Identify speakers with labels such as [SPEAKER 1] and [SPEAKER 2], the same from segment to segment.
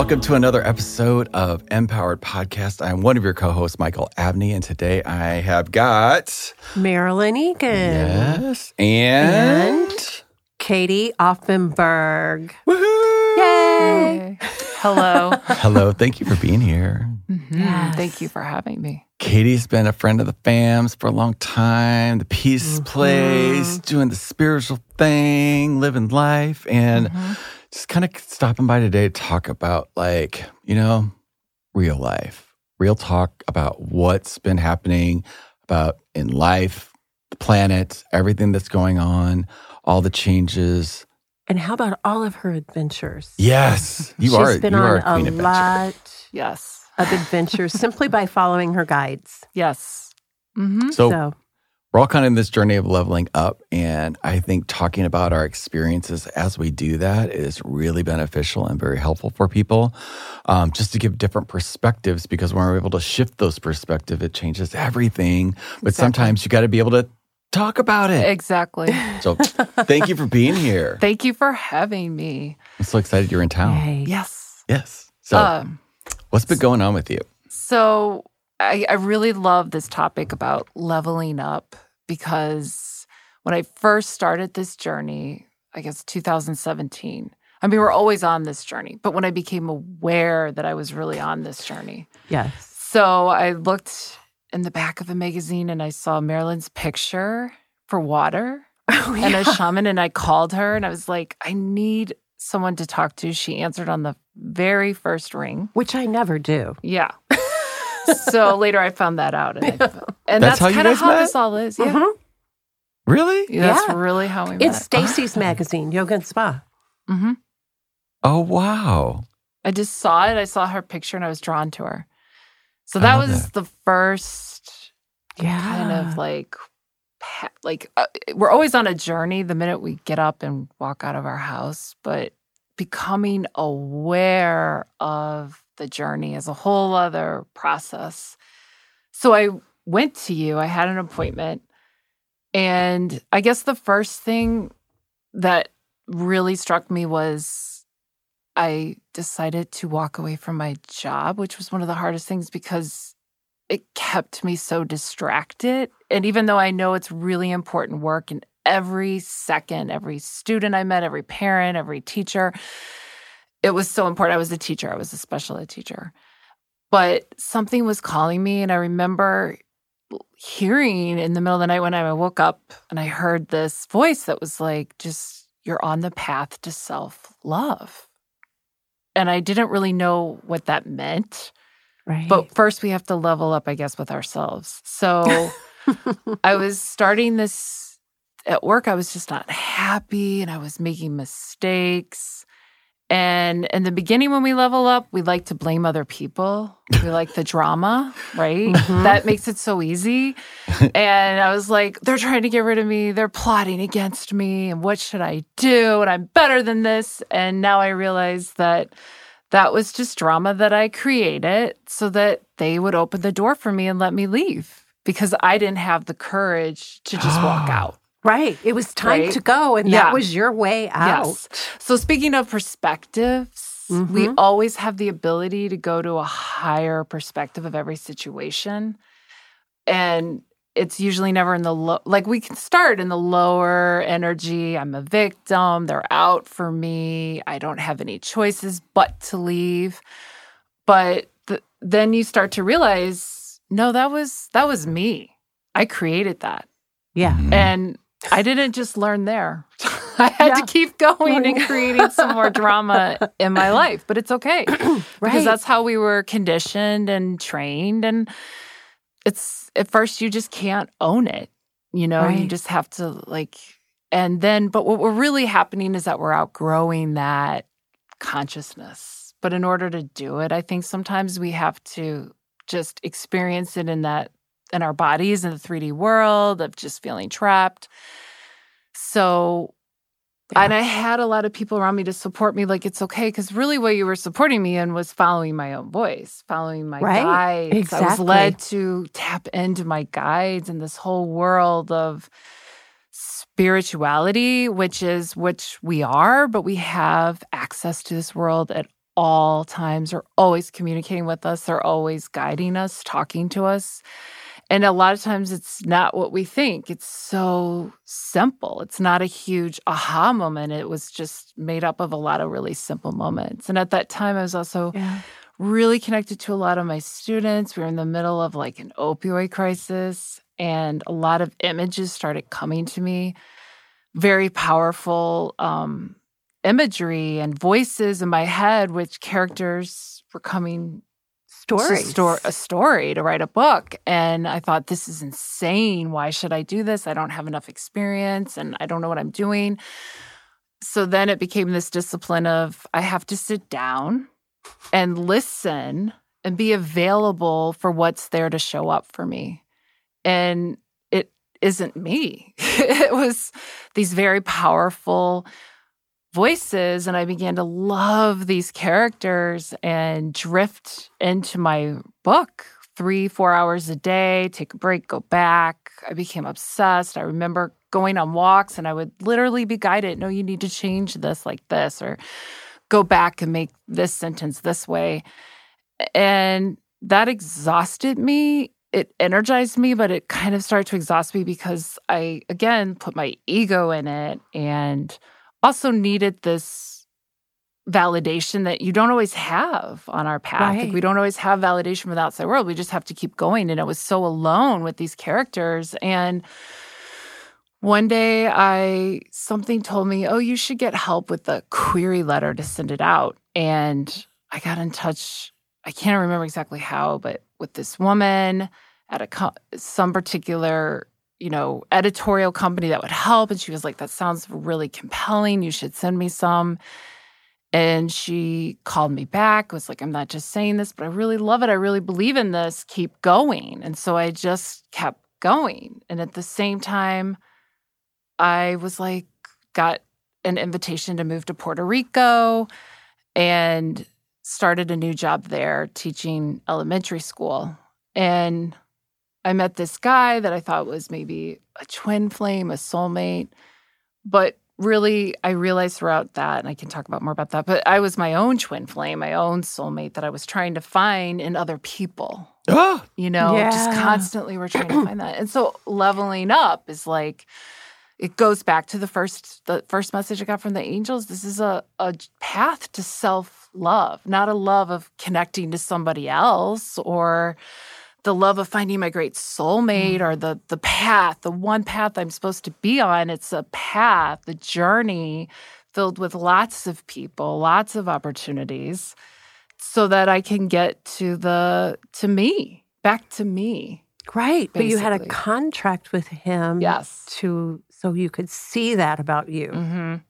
[SPEAKER 1] welcome to another episode of Empowered Podcast. I'm one of your co-hosts, Michael Abney, and today I have got
[SPEAKER 2] Marilyn Egan.
[SPEAKER 1] yes and,
[SPEAKER 2] Katie Auffenberg.
[SPEAKER 1] woohoo!
[SPEAKER 2] Yay!
[SPEAKER 3] Hello.
[SPEAKER 1] Hello, thank you for being here.
[SPEAKER 3] Mhm.
[SPEAKER 2] Yes.
[SPEAKER 3] Thank you for having me.
[SPEAKER 1] Katie's been a friend of the fams for a long time. The peace
[SPEAKER 2] Mhm.
[SPEAKER 1] place, doing the spiritual thing, living life, and
[SPEAKER 3] Mhm.
[SPEAKER 1] Just kind of stopping by today to talk about like you know real life real talk about what's been happening about in life the planet everything that's going on all the changes
[SPEAKER 2] And how about all of her adventures?
[SPEAKER 1] yes you
[SPEAKER 2] She's
[SPEAKER 1] are
[SPEAKER 2] been
[SPEAKER 1] you
[SPEAKER 2] on
[SPEAKER 1] are a
[SPEAKER 2] a
[SPEAKER 1] queen adventure
[SPEAKER 2] lot
[SPEAKER 3] Yes.
[SPEAKER 2] of adventures simply by following her guides.
[SPEAKER 3] Yes. Mm-hmm.
[SPEAKER 1] so,
[SPEAKER 2] So,
[SPEAKER 1] we're all kind of in this journey of leveling up and i think talking about our experiences as we do that is really beneficial and very helpful for people um, just to give different perspectives because when we're able to shift those perspectives it changes everything but
[SPEAKER 2] Exactly.
[SPEAKER 1] sometimes you got to be able to talk about it
[SPEAKER 3] Exactly.
[SPEAKER 1] so thank you for being here
[SPEAKER 3] Thank you for having me.
[SPEAKER 1] i'm so excited you're in town
[SPEAKER 2] yay.
[SPEAKER 3] Yes.
[SPEAKER 1] yes so
[SPEAKER 3] Um,
[SPEAKER 1] what's been going on with you
[SPEAKER 3] so I, I really love this topic about leveling up because when I first started this journey, I guess 2017, I mean, we're always on this journey, but when I became aware that I was really on this journey,
[SPEAKER 2] Yes.
[SPEAKER 3] So I looked in the back of a magazine and I saw Marilyn's picture for water
[SPEAKER 2] Oh,
[SPEAKER 3] and a shaman. And I called her and I was like, I need someone to talk to. She answered on the very first ring.
[SPEAKER 2] Which I never do.
[SPEAKER 3] Yeah. So later I found that out. And, I, and
[SPEAKER 1] That's
[SPEAKER 3] that's, kind of
[SPEAKER 1] guys
[SPEAKER 3] how
[SPEAKER 1] met?
[SPEAKER 3] this all is. Yeah.
[SPEAKER 2] Mhm.
[SPEAKER 1] really
[SPEAKER 3] That's
[SPEAKER 2] Yeah.
[SPEAKER 3] really how we met.
[SPEAKER 2] It's Stacy's magazine, Yoga and Spa.
[SPEAKER 3] Mm-hmm.
[SPEAKER 1] oh wow
[SPEAKER 3] I just saw it. I saw her picture and I was drawn to her. So that was
[SPEAKER 1] that.
[SPEAKER 3] the first
[SPEAKER 2] Yeah.
[SPEAKER 3] kind of like like uh, we're always on a journey the minute we get up and walk out of our house but becoming aware of the journey is a whole other process so i went to you i had an mm-hmm. appointment and i guess the first thing that really struck me was i decided to walk away from my job which was one of the hardest things because it kept me so distracted. And even though I know it's really important work, and every second, every student I met, every parent, every teacher, it was so important. I was a teacher, I was a special ed teacher. But something was calling me. And I remember hearing in the middle of the night when I woke up and I heard this voice that was like, just, you're on the path to self love. And I didn't really know what that meant.
[SPEAKER 2] Right.
[SPEAKER 3] But first, we have to level up, I guess, with ourselves. So I was starting this at work. I was just not happy and I was making mistakes. And in the beginning, when we level up, we like to blame other people. We like the drama, right?
[SPEAKER 2] Mhm.
[SPEAKER 3] That makes it so easy. And I was like, they're trying to get rid of me. They're plotting against me. And what should I do? And I'm better than this. And now I realize that that was just drama that I created so that they would open the door for me and let me leave because I didn't have the courage to just walk out.
[SPEAKER 2] Right. It was time
[SPEAKER 3] Right?
[SPEAKER 2] to go, and
[SPEAKER 3] Yeah.
[SPEAKER 2] that was your way out.
[SPEAKER 3] Yes. So, speaking of perspectives, we
[SPEAKER 2] Mhm.
[SPEAKER 3] always have the ability to go to a higher perspective of every situation. And it's usually never in the low, like we can start in the lower energy. I'm a victim. They're out for me. I don't have any choices but to leave. But th- then you start to realize, no, that was that was me. I created that.
[SPEAKER 2] Yeah.
[SPEAKER 1] Mhm.
[SPEAKER 3] And I didn't just learn there. I had
[SPEAKER 2] Yeah.
[SPEAKER 3] to keep going and creating some more drama in my life, but it's okay
[SPEAKER 2] Right.
[SPEAKER 3] because that's how we were conditioned and trained. And it's at first, you just can't own it. You know, you just have to like, and then, but what we're really happening is that we're outgrowing that consciousness. But in order to do it, I think sometimes we have to just experience it in that in our bodies in the 3D world of just feeling trapped. So
[SPEAKER 2] Yeah.
[SPEAKER 3] and I had a lot of people around me to support me, like it's okay, because really what you were supporting me in was following my own voice, following my
[SPEAKER 2] Right.
[SPEAKER 3] guides. I was led to tap into my guides and this whole world of spirituality, which is which we are, but we have access to this world at all times, They're always communicating with us, they're always guiding us, talking to us. And a lot of times it's not what we think. It's so simple. It's not a huge aha moment. It was just made up of a lot of really simple moments. And at that time, I was also
[SPEAKER 2] Yeah.
[SPEAKER 3] really connected to a lot of my students. We were in the middle of like an opioid crisis, and a lot of images started coming to me. Very powerful um, imagery and voices in my head, which characters were coming
[SPEAKER 2] Stories.
[SPEAKER 3] to sto- a story to write a book. And I thought, this is insane. Why should I do this? I don't have enough experience and I don't know what I'm doing. So then it became this discipline of I have to sit down and listen and be available for what's there to show up for me. And it isn't me, it was these very powerful voices and I began to love these characters and drift into my book three, four hours a day, take a break, go back. I became obsessed. I remember going on walks and I would literally be guided no, you need to change this like this, or go back and make this sentence this way. And that exhausted me. It energized me, but it kind of started to exhaust me because I, again, put my ego in it and also needed this validation that you don't always have on our path. Like we don't always have validation from the outside world. We just have to keep going. And I was so alone with these characters. And one day I something told me, "Oh, you should get help with the query letter to send it out." And I got in touch. I can't remember exactly how, but with this woman at a co- some particular you know editorial company that would help and she was like that sounds really compelling. You should send me some. And she called me back was like i'm not just saying this but i really love it. I really believe in this. Keep going. And so i just kept going. And at the same time i was like got an invitation to move to puerto rico and started a new job there teaching elementary school. And I met this guy that I thought was maybe a twin flame, a soulmate. But really, I realized throughout that, and I can talk about more about that, but I was my own twin flame, my own soulmate that I was trying to find in other people. You know, just constantly we're trying to find that. And so leveling up is like, it goes back to the first the first message I got from the angels. This is a, a path to self-love, not a love of connecting to somebody else or the love of finding my great soulmate or the the path, the one path I'm supposed to be on. It's a path, the journey filled with lots of people, lots of opportunities so that I can get to the to me, back to me.
[SPEAKER 2] Right. But you had a contract with him
[SPEAKER 3] Yes.
[SPEAKER 2] to so you could see that about you.
[SPEAKER 3] Mhm.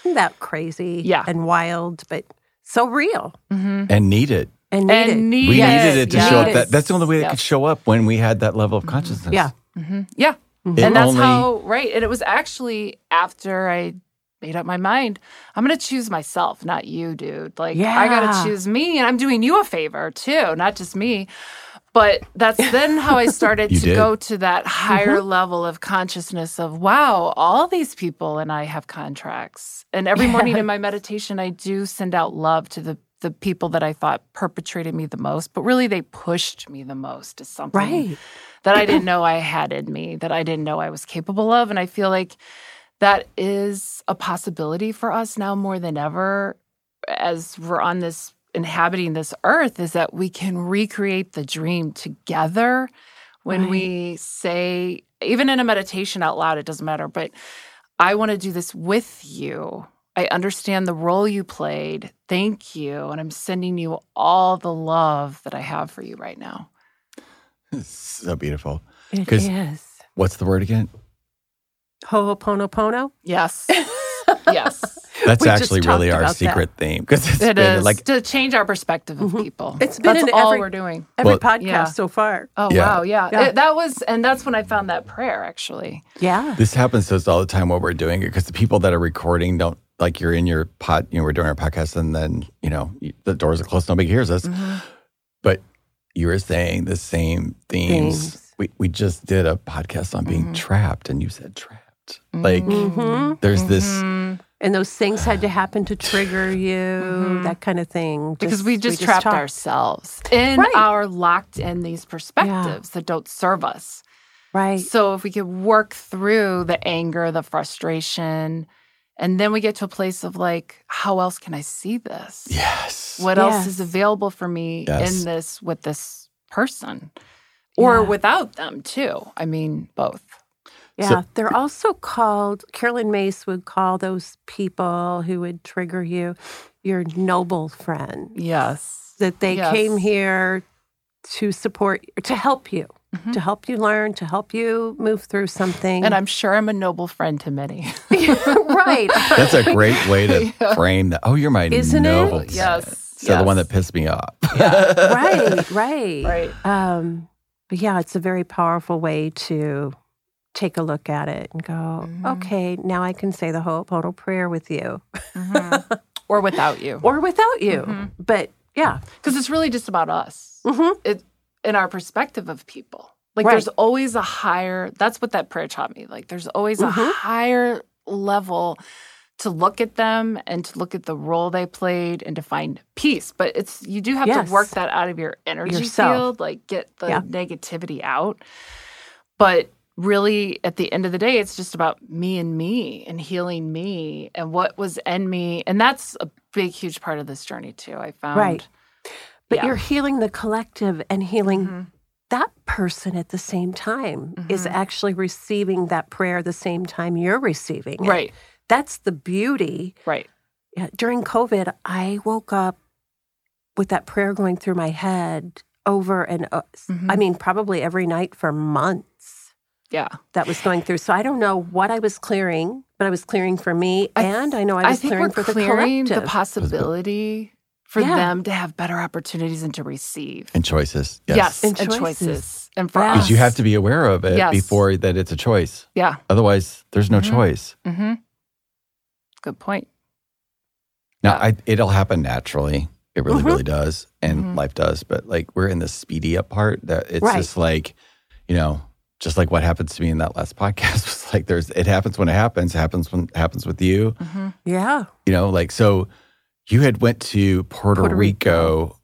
[SPEAKER 2] Isn't that crazy
[SPEAKER 3] Yeah.
[SPEAKER 2] and wild, but so real
[SPEAKER 3] Mhm.
[SPEAKER 1] and need it.
[SPEAKER 2] And needed.
[SPEAKER 3] And need
[SPEAKER 1] We
[SPEAKER 3] Yes,
[SPEAKER 1] needed it to
[SPEAKER 3] yes.
[SPEAKER 1] show up. That that's the only way it could show up when we had that level of consciousness.
[SPEAKER 2] yeah.
[SPEAKER 3] hmm Yeah.
[SPEAKER 2] Mhm.
[SPEAKER 3] And that's
[SPEAKER 1] only-
[SPEAKER 3] how, right. And it was actually after I made up my mind, I'm going to choose myself, not you, dude. Like, I got to choose me. And I'm doing you a favor too, not just me. But that's then how I started to
[SPEAKER 1] did.
[SPEAKER 3] go to that higher level of consciousness of, wow, all these people and I have contracts. And every morning in my meditation, I do send out love to the the people that I thought perpetrated me the most, but really they pushed me the most to something
[SPEAKER 2] Right.
[SPEAKER 3] that I didn't know I had in me, that I didn't know I was capable of. And I feel like that is a possibility for us now more than ever as we're on this inhabiting this earth is that we can recreate the dream together when
[SPEAKER 2] Right.
[SPEAKER 3] we say even in a meditation out loud it doesn't matter but I want to do this with you. I understand the role you played. Thank you. And I'm sending you all the love that I have for you right now.
[SPEAKER 1] So beautiful.
[SPEAKER 2] It
[SPEAKER 1] 'Cause-
[SPEAKER 2] is.
[SPEAKER 1] What's the word again?
[SPEAKER 2] Ho'oponopono.
[SPEAKER 3] Yes. yes.
[SPEAKER 1] That's
[SPEAKER 2] We
[SPEAKER 1] actually really our
[SPEAKER 2] about that.
[SPEAKER 1] secret theme because it's
[SPEAKER 3] It
[SPEAKER 1] been
[SPEAKER 3] is
[SPEAKER 1] like
[SPEAKER 3] to change our perspective of
[SPEAKER 2] Mhm.
[SPEAKER 3] people.
[SPEAKER 2] It's been
[SPEAKER 3] That's
[SPEAKER 2] in
[SPEAKER 3] all
[SPEAKER 2] every-
[SPEAKER 3] we're doing.
[SPEAKER 2] Every
[SPEAKER 1] Well-
[SPEAKER 2] podcast
[SPEAKER 3] Yeah.
[SPEAKER 2] so far.
[SPEAKER 3] Oh
[SPEAKER 1] Yeah.
[SPEAKER 3] wow, yeah.
[SPEAKER 2] Yeah.
[SPEAKER 3] It- that was, and that's when I found that prayer. Actually,
[SPEAKER 2] Yeah.
[SPEAKER 1] this happens to us all the time while we're doing it because the people that are recording don't like you're in your pot, you know, we're doing our podcast and then, you know, the doors are closed, nobody hears us.
[SPEAKER 3] Mhm.
[SPEAKER 1] But you were saying the same themes.
[SPEAKER 2] Themes.
[SPEAKER 1] We, we just did a podcast on being
[SPEAKER 3] Mhm.
[SPEAKER 1] trapped and you said trapped. Like
[SPEAKER 2] Mhm.
[SPEAKER 1] there's this,
[SPEAKER 3] Mhm.
[SPEAKER 2] And those things had to happen to trigger you, that kind of thing.
[SPEAKER 3] Mm-hmm. because we just,
[SPEAKER 2] we
[SPEAKER 3] trapped
[SPEAKER 2] talked.
[SPEAKER 3] ourselves in
[SPEAKER 2] Right.
[SPEAKER 3] our locked in these perspectives that don't serve us.
[SPEAKER 2] Right.
[SPEAKER 3] So if we could work through the anger, the frustration, and then we get to a place of like, how else can I see this?
[SPEAKER 1] Yes.
[SPEAKER 3] What else is available for me
[SPEAKER 1] Yes.
[SPEAKER 3] in this with this person? Or
[SPEAKER 2] Yeah.
[SPEAKER 3] without them too. I mean, both.
[SPEAKER 2] Yeah,
[SPEAKER 1] So-
[SPEAKER 2] they're also called, Caroline Myss would call those people who would trigger you your noble friend.
[SPEAKER 3] Yes.
[SPEAKER 2] That they
[SPEAKER 3] Yes.
[SPEAKER 2] came here to support, to help you,
[SPEAKER 3] Mhm.
[SPEAKER 2] to help you learn, to help you move through something.
[SPEAKER 3] And I'm sure I'm a noble friend to many.
[SPEAKER 2] right.
[SPEAKER 1] That's a great way to
[SPEAKER 3] Yeah.
[SPEAKER 1] frame that. Oh, you're my
[SPEAKER 2] Isn't it?
[SPEAKER 1] noble. friend.
[SPEAKER 3] Yes,
[SPEAKER 1] So the one that pissed me off.
[SPEAKER 2] right, right.
[SPEAKER 3] right.
[SPEAKER 2] Um, but yeah, it's a very powerful way to take a look at it and go,
[SPEAKER 3] Mhm.
[SPEAKER 2] okay, now I can say the Ho'oponopono prayer with you
[SPEAKER 3] Mhm. or without you.
[SPEAKER 2] or without you.
[SPEAKER 3] Mhm.
[SPEAKER 2] But yeah,
[SPEAKER 3] Because it's really just about us.
[SPEAKER 2] hmm
[SPEAKER 3] it in our perspective of people. Like
[SPEAKER 2] Right.
[SPEAKER 3] there's always a higher that's what that prayer taught me. Like there's always a
[SPEAKER 2] Mhm.
[SPEAKER 3] higher level to look at them and to look at the role they played and to find peace. But it's you do have
[SPEAKER 2] Yes.
[SPEAKER 3] to work that out of your energy
[SPEAKER 2] Yourself.
[SPEAKER 3] field, like get the
[SPEAKER 2] Yeah.
[SPEAKER 3] negativity out. But really at the end of the day it's just about me and me and healing me and what was in me and that's a big huge part of this journey too i found
[SPEAKER 2] Right. But
[SPEAKER 3] Yeah.
[SPEAKER 2] you're healing the collective and healing
[SPEAKER 3] Mhm.
[SPEAKER 2] that person at the same time is
[SPEAKER 3] Mhm.
[SPEAKER 2] actually receiving that prayer the same time you're receiving it.
[SPEAKER 3] right
[SPEAKER 2] That's the beauty.
[SPEAKER 3] right
[SPEAKER 2] Yeah, during COVID, I woke up with that prayer going through my head over and o-
[SPEAKER 3] Mhm.
[SPEAKER 2] I mean, probably every night for months.
[SPEAKER 3] yeah
[SPEAKER 2] That was going through. So I don't know what I was clearing, but I was clearing for me,
[SPEAKER 3] I-
[SPEAKER 2] and I know I was
[SPEAKER 3] think
[SPEAKER 2] clearing
[SPEAKER 3] we're
[SPEAKER 2] for the
[SPEAKER 3] clearing the
[SPEAKER 2] collective.
[SPEAKER 3] possibility for
[SPEAKER 2] Yeah.
[SPEAKER 3] them to have better opportunities and to receive.
[SPEAKER 1] and choices.
[SPEAKER 3] yes,
[SPEAKER 1] Yes.
[SPEAKER 2] And
[SPEAKER 3] and,
[SPEAKER 2] choices.
[SPEAKER 3] choices. And for
[SPEAKER 2] Yeah.
[SPEAKER 3] us,
[SPEAKER 1] Because you have to be aware of it
[SPEAKER 3] Yes.
[SPEAKER 1] before that it's a choice.
[SPEAKER 3] Yeah.
[SPEAKER 1] Otherwise, there's no
[SPEAKER 3] Mhm.
[SPEAKER 1] choice.
[SPEAKER 3] Mm-hmm. Good point.
[SPEAKER 1] Now,
[SPEAKER 3] Yeah.
[SPEAKER 1] I, it'll happen naturally. It really,
[SPEAKER 2] Mhm.
[SPEAKER 1] really does. And
[SPEAKER 3] Mhm.
[SPEAKER 1] life does. But like we're in the speedy up part that it's
[SPEAKER 2] Right.
[SPEAKER 1] just like, you know, just like what happens to me in that last podcast was like there's it happens when it happens, it happens when it happens with you.
[SPEAKER 3] Mm-hmm.
[SPEAKER 2] yeah.
[SPEAKER 1] You know, like so you had went to Puerto,
[SPEAKER 2] Puerto
[SPEAKER 1] Rico,
[SPEAKER 2] Rico.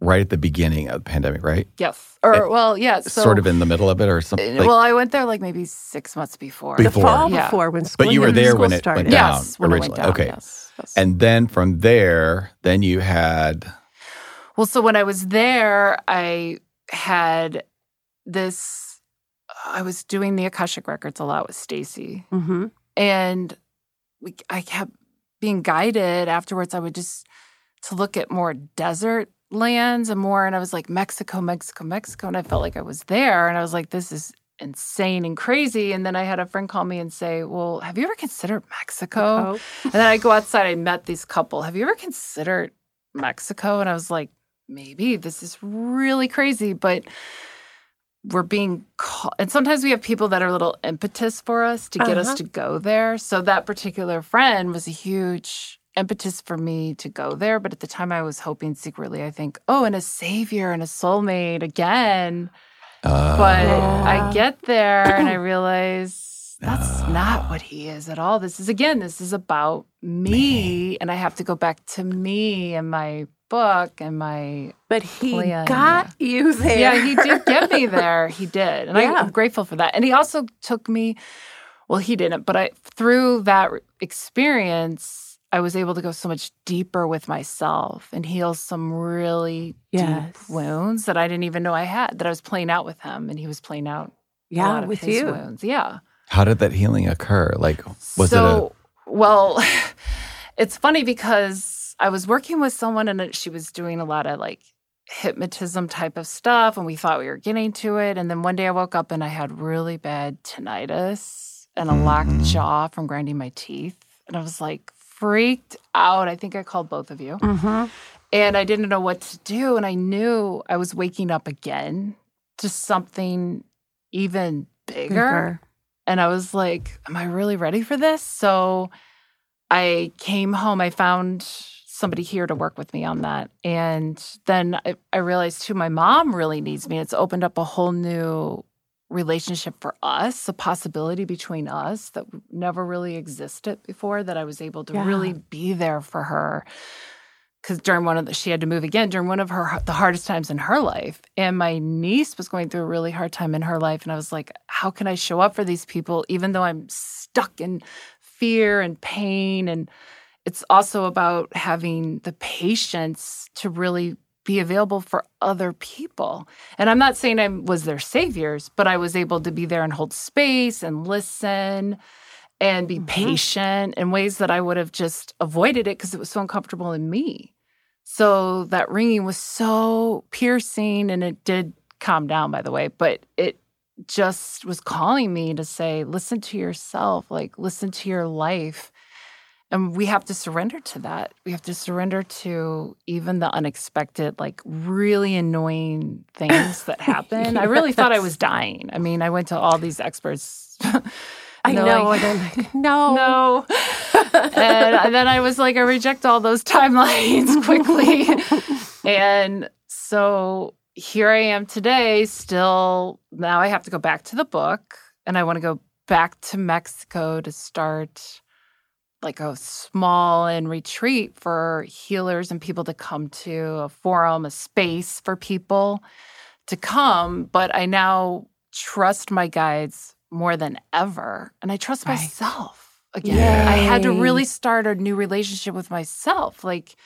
[SPEAKER 1] right at the beginning of the pandemic, right?
[SPEAKER 3] Yes. Or well, yeah. So,
[SPEAKER 1] sort of in the middle of it or something.
[SPEAKER 3] uh,
[SPEAKER 1] Like,
[SPEAKER 3] well, I went there like maybe six months before.
[SPEAKER 2] The
[SPEAKER 1] Before.
[SPEAKER 2] fall
[SPEAKER 3] Yeah.
[SPEAKER 2] before when school
[SPEAKER 1] But you were there when it went
[SPEAKER 2] started.
[SPEAKER 1] down.
[SPEAKER 3] yes, when it went
[SPEAKER 1] originally.
[SPEAKER 3] down.
[SPEAKER 1] Okay.
[SPEAKER 3] Yes, yes.
[SPEAKER 1] and then from there, then you had
[SPEAKER 3] Well, so when I was there, I had this. I was doing the Akashic records a lot with Stacy,
[SPEAKER 2] hmm
[SPEAKER 3] and we, I kept being guided afterwards. I would just to look at more desert lands and more, and I was like Mexico, Mexico, Mexico, and I felt like I was there, and I was like, this is insane and crazy. And then I had a friend call me and say, "Well, have you ever considered Mexico?"
[SPEAKER 2] Oh,
[SPEAKER 3] And then I go outside, I met these couple. Have you ever considered Mexico? And I was like, maybe this is really crazy, but we're being called. And sometimes we have people that are a little impetus for us to get
[SPEAKER 2] Uh-huh.
[SPEAKER 3] us to go there. So that particular friend was a huge impetus for me to go there. But at the time, I was hoping secretly, I think, oh, and a savior and a soulmate again.
[SPEAKER 1] uh,
[SPEAKER 3] But I get there and I realize that's
[SPEAKER 1] No.
[SPEAKER 3] not what he is at all. This is again, this is about me, and I have to go back to me and my book and my
[SPEAKER 2] but he
[SPEAKER 3] Plan,
[SPEAKER 2] got you there.
[SPEAKER 3] yeah. He did get me there. He did, and I,
[SPEAKER 2] Yeah.
[SPEAKER 3] I'm grateful for that. And he also took me. Well, he didn't, but I through that experience, I was able to go so much deeper with myself and heal some really
[SPEAKER 2] Yes.
[SPEAKER 3] deep wounds that I didn't even know I had. That I was playing out with him, and he was playing out a
[SPEAKER 2] yeah,
[SPEAKER 3] lot of
[SPEAKER 2] with
[SPEAKER 3] his
[SPEAKER 2] you.
[SPEAKER 3] wounds. Yeah.
[SPEAKER 1] how did that healing occur? Like, was it?
[SPEAKER 3] so, well, it's funny because I was working with someone and she was doing a lot of like hypnotism type of stuff, and we thought we were getting to it. And then one day I woke up and I had really bad tinnitus and a locked
[SPEAKER 1] Mhm.
[SPEAKER 3] jaw from grinding my teeth. And I was like freaked out. I think I called both of you.
[SPEAKER 2] Mm-hmm.
[SPEAKER 3] And I didn't know what to do. And I knew I was waking up again to something even bigger. And I was like, Am I really ready for this? So I came home. I found somebody here to work with me on that. And then I, I realized too, my mom really needs me. It's opened up a whole new relationship for us, a possibility between us that never really existed before, that I was able to
[SPEAKER 2] Yeah.
[SPEAKER 3] really be there for her. Because during one of the, she had to move again during one of her the hardest times in her life, and my niece was going through a really hard time in her life, and I was like, how can I show up for these people even though I'm stuck in fear and pain and it's also about having the patience to really be available for other people. And I'm not saying I was their saviors, but I was able to be there and hold space and listen and be
[SPEAKER 2] Mhm.
[SPEAKER 3] patient in ways that I would have just avoided it because it was so uncomfortable in me. So that ringing was so piercing and it did calm down, by the way, but it just was calling me to say, listen to yourself, like, listen to your life. And we have to surrender to that. We have to surrender to even the unexpected, like really annoying things that happen. I really thought I was dying. I mean, I went to all these experts.
[SPEAKER 2] I know.
[SPEAKER 3] like,
[SPEAKER 2] and I'm like, no.
[SPEAKER 3] no. and then I was like, I reject all those timelines quickly. and so here I am today, still. Now I have to go back to the book and I want to go back to Mexico to start like a small and retreat for healers and people to come to a forum, a space for people to come. But I now trust my guides more than ever. And I trust
[SPEAKER 2] Right.
[SPEAKER 3] myself again. I had to really start a new relationship with myself. Like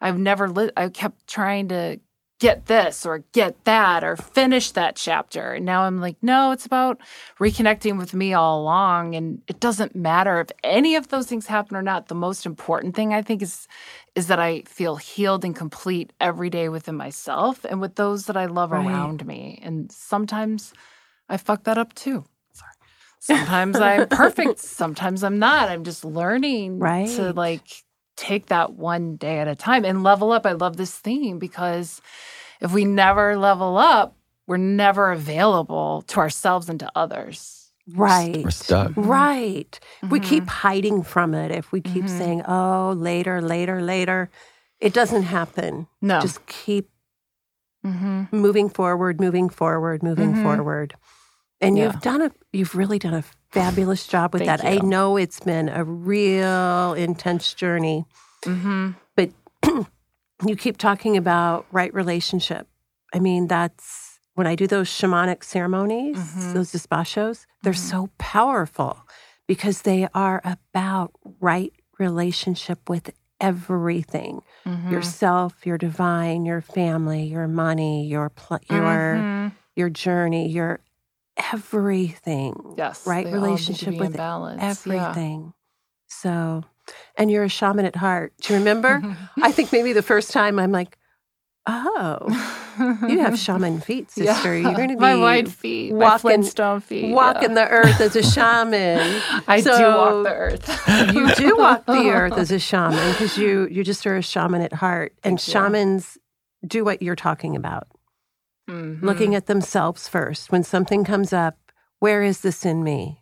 [SPEAKER 3] I've never li- I kept trying to get this or get that or finish that chapter. And now I'm like, no, it's about reconnecting with me all along. And it doesn't matter if any of those things happen or not. The most important thing I think is is that I feel healed and complete every day within myself and with those that I love
[SPEAKER 2] Right.
[SPEAKER 3] around me. And sometimes I fuck that up too. Sorry. Sometimes I'm perfect. Sometimes I'm not. I'm just learning
[SPEAKER 2] right.
[SPEAKER 3] to like take that one day at a time and level up. I love this theme because if we never level up, we're never available to ourselves and to others.
[SPEAKER 2] Right.
[SPEAKER 1] We're stuck.
[SPEAKER 2] Right. We
[SPEAKER 3] Mhm.
[SPEAKER 2] keep hiding from it if we keep
[SPEAKER 3] Mhm.
[SPEAKER 2] saying, oh, later, later, later. It doesn't happen.
[SPEAKER 3] No.
[SPEAKER 2] Just keep
[SPEAKER 3] Mhm.
[SPEAKER 2] moving forward, moving forward, moving
[SPEAKER 3] Mhm.
[SPEAKER 2] forward. And
[SPEAKER 3] Yeah.
[SPEAKER 2] you've done a you've really done a fabulous job with
[SPEAKER 3] Thank
[SPEAKER 2] that. I know it's been a real intense journey.
[SPEAKER 3] Mhm.
[SPEAKER 2] But you keep talking about right relationship. I mean, that's when I do those shamanic ceremonies,
[SPEAKER 3] Mhm.
[SPEAKER 2] those despachos, they're
[SPEAKER 3] Mhm.
[SPEAKER 2] so powerful because they are about right relationship with everything
[SPEAKER 3] Mhm.
[SPEAKER 2] yourself, your divine, your family, your money, your pl- your
[SPEAKER 3] Mhm.
[SPEAKER 2] your journey, your everything.
[SPEAKER 3] yes,
[SPEAKER 2] right
[SPEAKER 3] they all need to
[SPEAKER 2] relationship with
[SPEAKER 3] balance. Yeah.
[SPEAKER 2] Everything. So, and you're a shaman at heart. Do you remember? I think maybe the first time I'm like, oh, you have shaman feet, sister. You're going to be
[SPEAKER 3] my white feet, my
[SPEAKER 2] walking-
[SPEAKER 3] Flintstone feet,
[SPEAKER 2] walking
[SPEAKER 3] yeah.
[SPEAKER 2] the earth as a shaman.
[SPEAKER 3] I do
[SPEAKER 2] So,
[SPEAKER 3] walk the earth.
[SPEAKER 2] you do walk the earth as a shaman because you you just are a shaman at heart, and
[SPEAKER 3] Thank you.
[SPEAKER 2] shamans do what you're talking about,
[SPEAKER 3] Mhm.
[SPEAKER 2] looking at themselves first. When something comes up, where is this in me?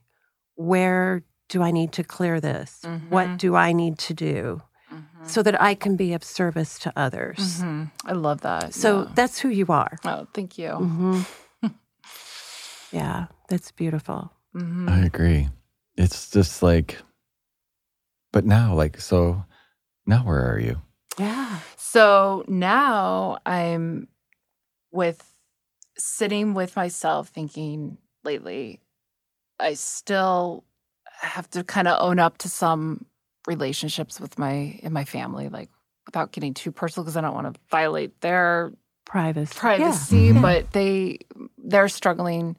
[SPEAKER 2] Where do I need to clear this?
[SPEAKER 3] Mhm.
[SPEAKER 2] What do I need to do
[SPEAKER 3] Mhm.
[SPEAKER 2] so that I can be of service to others?
[SPEAKER 3] Mhm. I love that.
[SPEAKER 2] So
[SPEAKER 3] yeah.
[SPEAKER 2] that's who you are.
[SPEAKER 3] oh, thank you.
[SPEAKER 2] hmm yeah, that's beautiful.
[SPEAKER 3] Mhm.
[SPEAKER 1] I agree. It's just like, but now, like, so now where are you?
[SPEAKER 2] Yeah.
[SPEAKER 3] So now I'm with sitting with myself thinking lately, I still have to kind of own up to some relationships with my in my family, like without getting too personal because I don't want to violate their
[SPEAKER 2] Privacy.
[SPEAKER 3] privacy,
[SPEAKER 1] Mhm.
[SPEAKER 3] but they they're struggling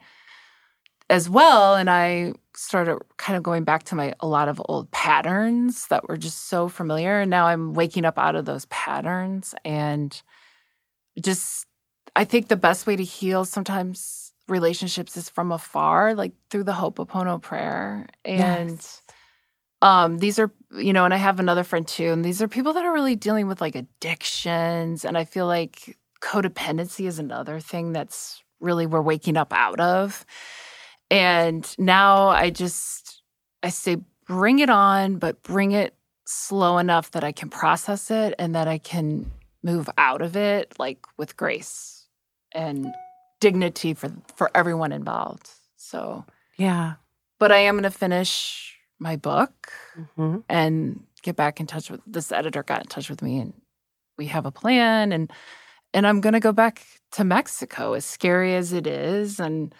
[SPEAKER 3] as well. And I started kind of going back to my a lot of old patterns that were just so familiar. And now I'm waking up out of those patterns and just I think the best way to heal sometimes relationships is from afar, like through the Ho'oponopono prayer. And
[SPEAKER 2] Yes.
[SPEAKER 3] um these are you know and i have another friend too and these are people that are really dealing with like addictions and i feel like codependency is another thing that's really we're waking up out of and now i just i say bring it on but bring it slow enough that i can process it and that i can move out of it like with grace and dignity for for everyone involved. So,
[SPEAKER 2] Yeah.
[SPEAKER 3] but I am going to finish my book
[SPEAKER 2] hmm
[SPEAKER 3] and get back in touch with this editor got in touch with me and we have a plan and and I'm going to go back to Mexico as scary as it is and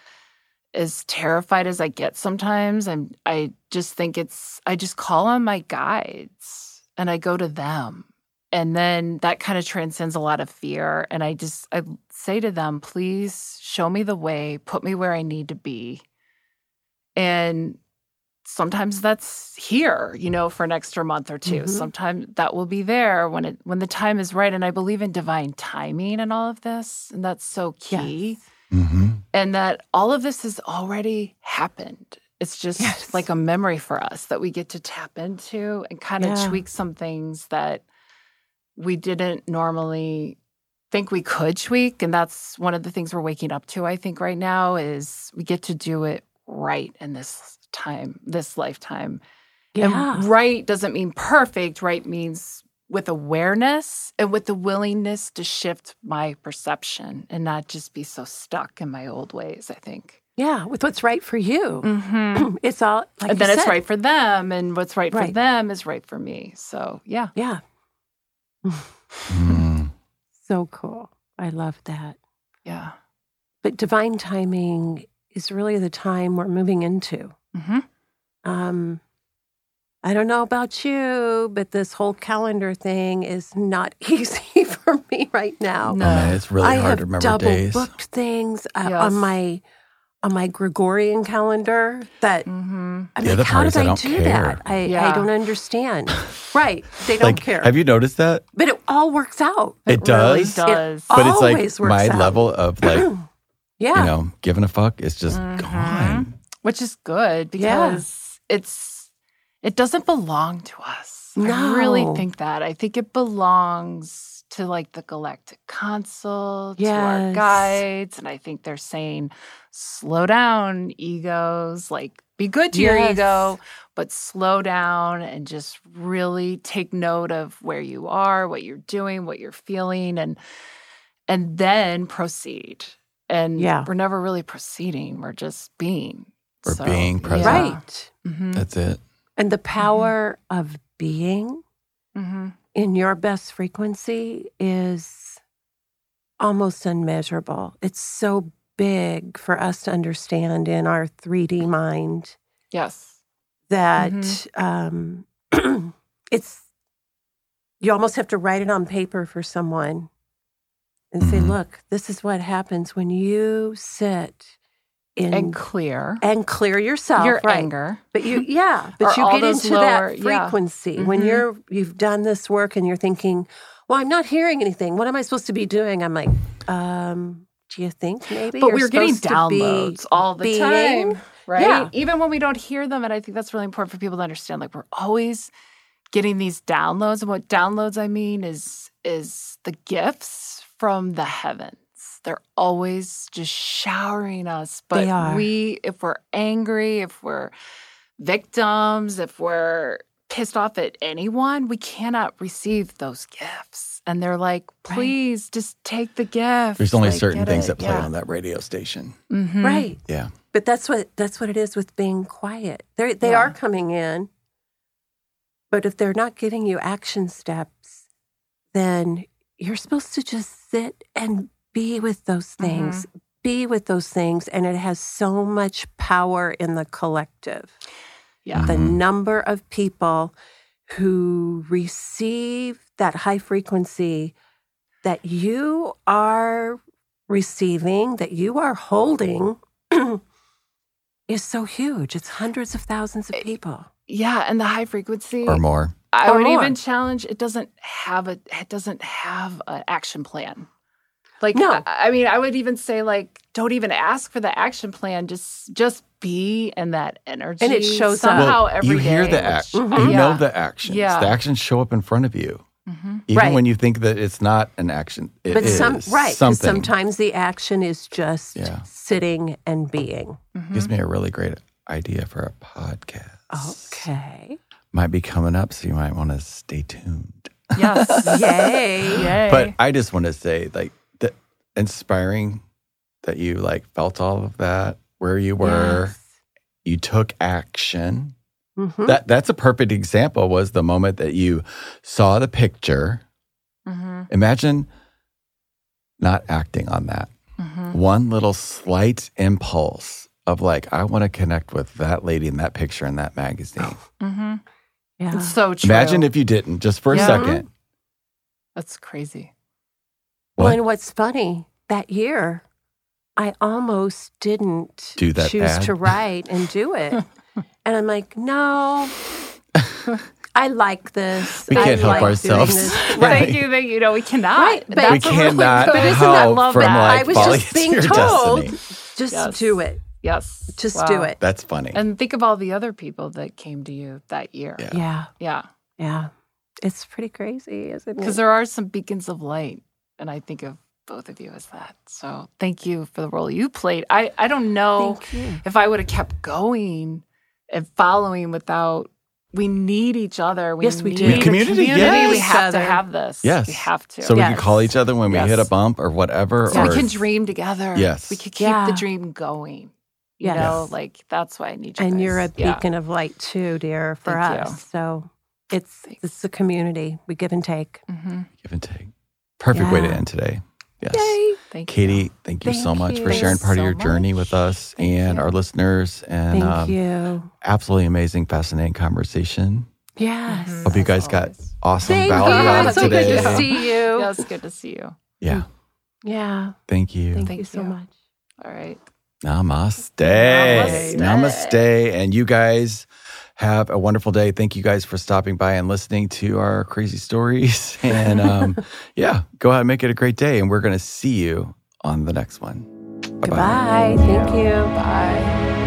[SPEAKER 3] as terrified as I get sometimes I'm I just think it's I just call on my guides and I go to them and then that kind of transcends a lot of fear and I just I say to them please show me the way put me where I need to be and sometimes that's here you know for an extra month or 2
[SPEAKER 2] Mhm.
[SPEAKER 3] sometimes that will be there when it when the time is right and i believe in divine timing and all of this and that's so key
[SPEAKER 2] Yes.
[SPEAKER 1] hmm
[SPEAKER 3] and that all of this has already happened it's just
[SPEAKER 2] Yes.
[SPEAKER 3] like a memory for us that we get to tap into and kind of
[SPEAKER 2] Yeah.
[SPEAKER 3] tweak some things that we didn't normally think we could tweak and that's one of the things we're waking up to i think right now is we get to do it right in this time this lifetime
[SPEAKER 2] Yeah.
[SPEAKER 3] and right doesn't mean perfect right means with awareness and with the willingness to shift my perception and not just be so stuck in my old ways i think
[SPEAKER 2] Yeah. With what's right for you.
[SPEAKER 3] mm-hmm.
[SPEAKER 2] It's all like
[SPEAKER 3] and then it's right for them and what's right, for them is right for me so yeah
[SPEAKER 2] Yeah.
[SPEAKER 1] Mm.
[SPEAKER 2] So cool. I love that.
[SPEAKER 3] yeah
[SPEAKER 2] But divine timing is really the time we're moving into.
[SPEAKER 3] mm-hmm.
[SPEAKER 2] Um, I don't know about you, but this whole calendar thing is not easy for me right now.
[SPEAKER 3] No.
[SPEAKER 1] Oh man, it's really
[SPEAKER 2] I
[SPEAKER 1] hard
[SPEAKER 2] have
[SPEAKER 1] to remember
[SPEAKER 2] double
[SPEAKER 1] days.
[SPEAKER 2] booked things uh,
[SPEAKER 3] Yes.
[SPEAKER 2] on my on my Gregorian calendar. That
[SPEAKER 3] Mm-hmm.
[SPEAKER 2] I'm
[SPEAKER 1] The
[SPEAKER 2] like,
[SPEAKER 1] other
[SPEAKER 2] how did
[SPEAKER 1] I
[SPEAKER 2] I,
[SPEAKER 1] don't
[SPEAKER 2] do
[SPEAKER 1] care.
[SPEAKER 2] that? I, I don't understand. right? They don't
[SPEAKER 1] like,
[SPEAKER 2] care,
[SPEAKER 1] have you noticed that?
[SPEAKER 2] but it all works out.
[SPEAKER 1] It
[SPEAKER 3] really
[SPEAKER 1] does,
[SPEAKER 3] does
[SPEAKER 1] But it's like
[SPEAKER 2] always works
[SPEAKER 1] my
[SPEAKER 2] out.
[SPEAKER 1] level of like,
[SPEAKER 2] Yeah,
[SPEAKER 1] you know, giving a fuck is just
[SPEAKER 3] Mhm.
[SPEAKER 1] gone.
[SPEAKER 3] which is good
[SPEAKER 2] Yeah.
[SPEAKER 3] because it's it doesn't belong to us. I
[SPEAKER 2] No.
[SPEAKER 3] really think that. I think it belongs to like the galactic council, to our guides, and I think they're saying slow down egos, like be good to your ego, but slow down and just really take note of where you are, what you're doing, what you're feeling and and then proceed. And
[SPEAKER 2] Yeah.
[SPEAKER 3] we're never really proceeding. We're just being.
[SPEAKER 1] We're being present.
[SPEAKER 2] right.
[SPEAKER 3] hmm
[SPEAKER 1] That's it.
[SPEAKER 2] And the power of being
[SPEAKER 3] hmm
[SPEAKER 2] in your best frequency is almost unmeasurable. It's so big for us to understand in our 3D mind
[SPEAKER 3] Yes.
[SPEAKER 2] that
[SPEAKER 3] Mm-hmm.
[SPEAKER 2] um, it's, you almost have to write it on paper for someone and say,
[SPEAKER 1] Mhm.
[SPEAKER 2] look, this is what happens when you sit in
[SPEAKER 3] And clear
[SPEAKER 2] and clear yourself.
[SPEAKER 3] your
[SPEAKER 2] right.
[SPEAKER 3] anger.
[SPEAKER 2] But you, yeah, but you get into
[SPEAKER 3] lower-
[SPEAKER 2] that
[SPEAKER 3] yeah.
[SPEAKER 2] frequency when you're you've done this work and you're thinking, "Well, I'm not hearing anything. What am I supposed to be doing?" I'm like, um, "Do you think maybe?"
[SPEAKER 3] But we're getting
[SPEAKER 2] supposed to be
[SPEAKER 3] downloads all the time, right?
[SPEAKER 2] Yeah.
[SPEAKER 3] Even when we don't hear them. And I think that's really important for people to understand. Like we're always getting these downloads. And what downloads I mean is is the gifts from the heavens. They're always just showering us. But
[SPEAKER 2] They are.
[SPEAKER 3] we, if we're angry, if we're victims, if we're pissed off at anyone, we cannot receive those gifts. And they're like,
[SPEAKER 2] Right.
[SPEAKER 3] please just take the gift.
[SPEAKER 1] There's only
[SPEAKER 3] Like,
[SPEAKER 1] certain things
[SPEAKER 3] it.
[SPEAKER 1] that play
[SPEAKER 3] Yeah.
[SPEAKER 1] on that radio station.
[SPEAKER 3] Mhm.
[SPEAKER 2] Right.
[SPEAKER 1] Yeah.
[SPEAKER 2] But that's what that's what it is with being quiet. They they
[SPEAKER 3] Yeah.
[SPEAKER 2] are coming in, but if they're not giving you action steps, then you're supposed to just sit and be with those things. Be with those things, and it has so much power in the collective.
[SPEAKER 3] Yeah.
[SPEAKER 2] The
[SPEAKER 1] Mhm.
[SPEAKER 2] number of people who receive that high frequency that you are receiving, that you are holding, is so huge. It's hundreds of thousands of people.
[SPEAKER 3] Yeah, and the high frequency.
[SPEAKER 1] Or more.
[SPEAKER 3] I
[SPEAKER 2] or
[SPEAKER 3] would
[SPEAKER 2] more.
[SPEAKER 3] even challenge it doesn't have a it doesn't have an action plan. Like
[SPEAKER 2] No.
[SPEAKER 3] I, I mean, I would even say like don't even ask for the action plan. Just just be in that energy.
[SPEAKER 2] And it shows up.
[SPEAKER 3] somehow
[SPEAKER 1] Well,
[SPEAKER 3] every
[SPEAKER 1] you hear
[SPEAKER 3] day,
[SPEAKER 1] the
[SPEAKER 3] which-
[SPEAKER 1] action.
[SPEAKER 2] Mhm.
[SPEAKER 1] You
[SPEAKER 3] Yeah.
[SPEAKER 1] know the actions.
[SPEAKER 3] Yeah.
[SPEAKER 1] The actions show up in front of you.
[SPEAKER 3] Mhm.
[SPEAKER 1] Even
[SPEAKER 2] Right.
[SPEAKER 1] when you think that it's not an action. it
[SPEAKER 2] but
[SPEAKER 1] is
[SPEAKER 2] some right, 'cause
[SPEAKER 1] something.
[SPEAKER 2] sometimes the action is just
[SPEAKER 1] Yeah.
[SPEAKER 2] sitting and being.
[SPEAKER 3] Mhm.
[SPEAKER 1] Gives me a really great idea for a podcast.
[SPEAKER 2] Okay.
[SPEAKER 1] Might be coming up, so you might want to stay tuned.
[SPEAKER 3] Yes.
[SPEAKER 2] Yay.
[SPEAKER 3] Yay.
[SPEAKER 1] But I just want to say, like, the inspiring that you like felt all of that where you were.
[SPEAKER 2] Yes.
[SPEAKER 1] You took action.
[SPEAKER 2] Mhm.
[SPEAKER 1] That that's a perfect example was the moment that you saw the picture.
[SPEAKER 3] Mm-hmm.
[SPEAKER 1] Imagine not acting on that.
[SPEAKER 3] Mm-hmm.
[SPEAKER 1] One little slight impulse of like, I want to connect with that lady in that picture in that magazine.
[SPEAKER 3] Mm-hmm.
[SPEAKER 2] yeah.
[SPEAKER 3] It's so true.
[SPEAKER 1] Imagine if you didn't, just for a second.
[SPEAKER 3] That's crazy.
[SPEAKER 2] Well, and what's funny, that year, I almost didn't
[SPEAKER 1] Do that
[SPEAKER 2] choose
[SPEAKER 1] ad?
[SPEAKER 2] to write and do it. and I'm like, no, I like this.
[SPEAKER 1] We
[SPEAKER 2] I
[SPEAKER 1] can't help
[SPEAKER 2] like
[SPEAKER 1] ourselves.
[SPEAKER 2] this.
[SPEAKER 1] Right.
[SPEAKER 3] Thank you. Thank you. No, we cannot.
[SPEAKER 2] Right, but-
[SPEAKER 1] we
[SPEAKER 3] a really
[SPEAKER 1] cannot
[SPEAKER 2] But isn't that
[SPEAKER 3] love
[SPEAKER 1] from
[SPEAKER 3] that.
[SPEAKER 1] like
[SPEAKER 2] I was just being
[SPEAKER 1] your
[SPEAKER 2] told,
[SPEAKER 1] destiny.
[SPEAKER 2] just
[SPEAKER 3] Yes.
[SPEAKER 2] do it.
[SPEAKER 3] Yes.
[SPEAKER 2] Just
[SPEAKER 3] Wow.
[SPEAKER 2] do it.
[SPEAKER 1] That's funny.
[SPEAKER 3] And think of all the other people that came to you that year.
[SPEAKER 1] Yeah.
[SPEAKER 2] Yeah,
[SPEAKER 3] Yeah.
[SPEAKER 2] yeah. It's pretty crazy, isn't it?
[SPEAKER 3] Because there are some beacons of light. And I think of both of you as that. So thank you for the role you played. I, I don't know if I would have kept going and following without we need each other. We
[SPEAKER 2] Yes, we
[SPEAKER 3] need
[SPEAKER 2] do.
[SPEAKER 3] a
[SPEAKER 1] Community,
[SPEAKER 3] We
[SPEAKER 1] yes.
[SPEAKER 3] have to have this.
[SPEAKER 1] Yes.
[SPEAKER 3] We have to.
[SPEAKER 1] so we can call each other when we
[SPEAKER 3] Yes.
[SPEAKER 1] hit a bump or whatever.
[SPEAKER 3] So
[SPEAKER 1] or
[SPEAKER 3] we can dream together.
[SPEAKER 1] Yes.
[SPEAKER 3] We could keep
[SPEAKER 2] Yeah.
[SPEAKER 3] the dream going. You
[SPEAKER 2] Yes.
[SPEAKER 3] know, like that's why I need you.
[SPEAKER 2] and
[SPEAKER 3] guys.
[SPEAKER 2] you're a
[SPEAKER 3] Yeah.
[SPEAKER 2] beacon of light too, dear, for
[SPEAKER 3] Thank
[SPEAKER 2] us.
[SPEAKER 3] you.
[SPEAKER 2] So it's
[SPEAKER 3] Thanks.
[SPEAKER 2] it's a community. We give and take.
[SPEAKER 3] Mhm.
[SPEAKER 1] give and take. Perfect way to end today. Yes.
[SPEAKER 2] Yay!
[SPEAKER 3] Thank you.
[SPEAKER 1] Katie, thank you
[SPEAKER 2] Thank
[SPEAKER 1] so much for
[SPEAKER 2] you.
[SPEAKER 1] sharing part of
[SPEAKER 3] so
[SPEAKER 1] your journey with us
[SPEAKER 3] Thank
[SPEAKER 1] and
[SPEAKER 3] you.
[SPEAKER 1] our listeners. And
[SPEAKER 2] Thank
[SPEAKER 1] um,
[SPEAKER 2] you.
[SPEAKER 1] absolutely amazing, fascinating conversation.
[SPEAKER 2] Yes.
[SPEAKER 3] Mhm.
[SPEAKER 1] Hope you
[SPEAKER 3] As
[SPEAKER 1] guys got awesome
[SPEAKER 2] Thank
[SPEAKER 1] value
[SPEAKER 2] you.
[SPEAKER 1] out of
[SPEAKER 2] It's so
[SPEAKER 1] today.
[SPEAKER 2] good to see you.
[SPEAKER 3] Yeah, it's good to see you.
[SPEAKER 1] Yeah.
[SPEAKER 2] Yeah.
[SPEAKER 1] Thank you.
[SPEAKER 2] Thank,
[SPEAKER 3] Thank
[SPEAKER 2] you so
[SPEAKER 3] you.
[SPEAKER 2] much.
[SPEAKER 3] All right.
[SPEAKER 1] Namaste.
[SPEAKER 3] Namaste.
[SPEAKER 1] Namaste. And you guys have a wonderful day. Thank you guys for stopping by and listening to our crazy stories. And um, yeah, go out and make it a great day. And we're going to see you on the next one. Bye-bye.
[SPEAKER 2] Goodbye. Thank you.
[SPEAKER 3] Bye.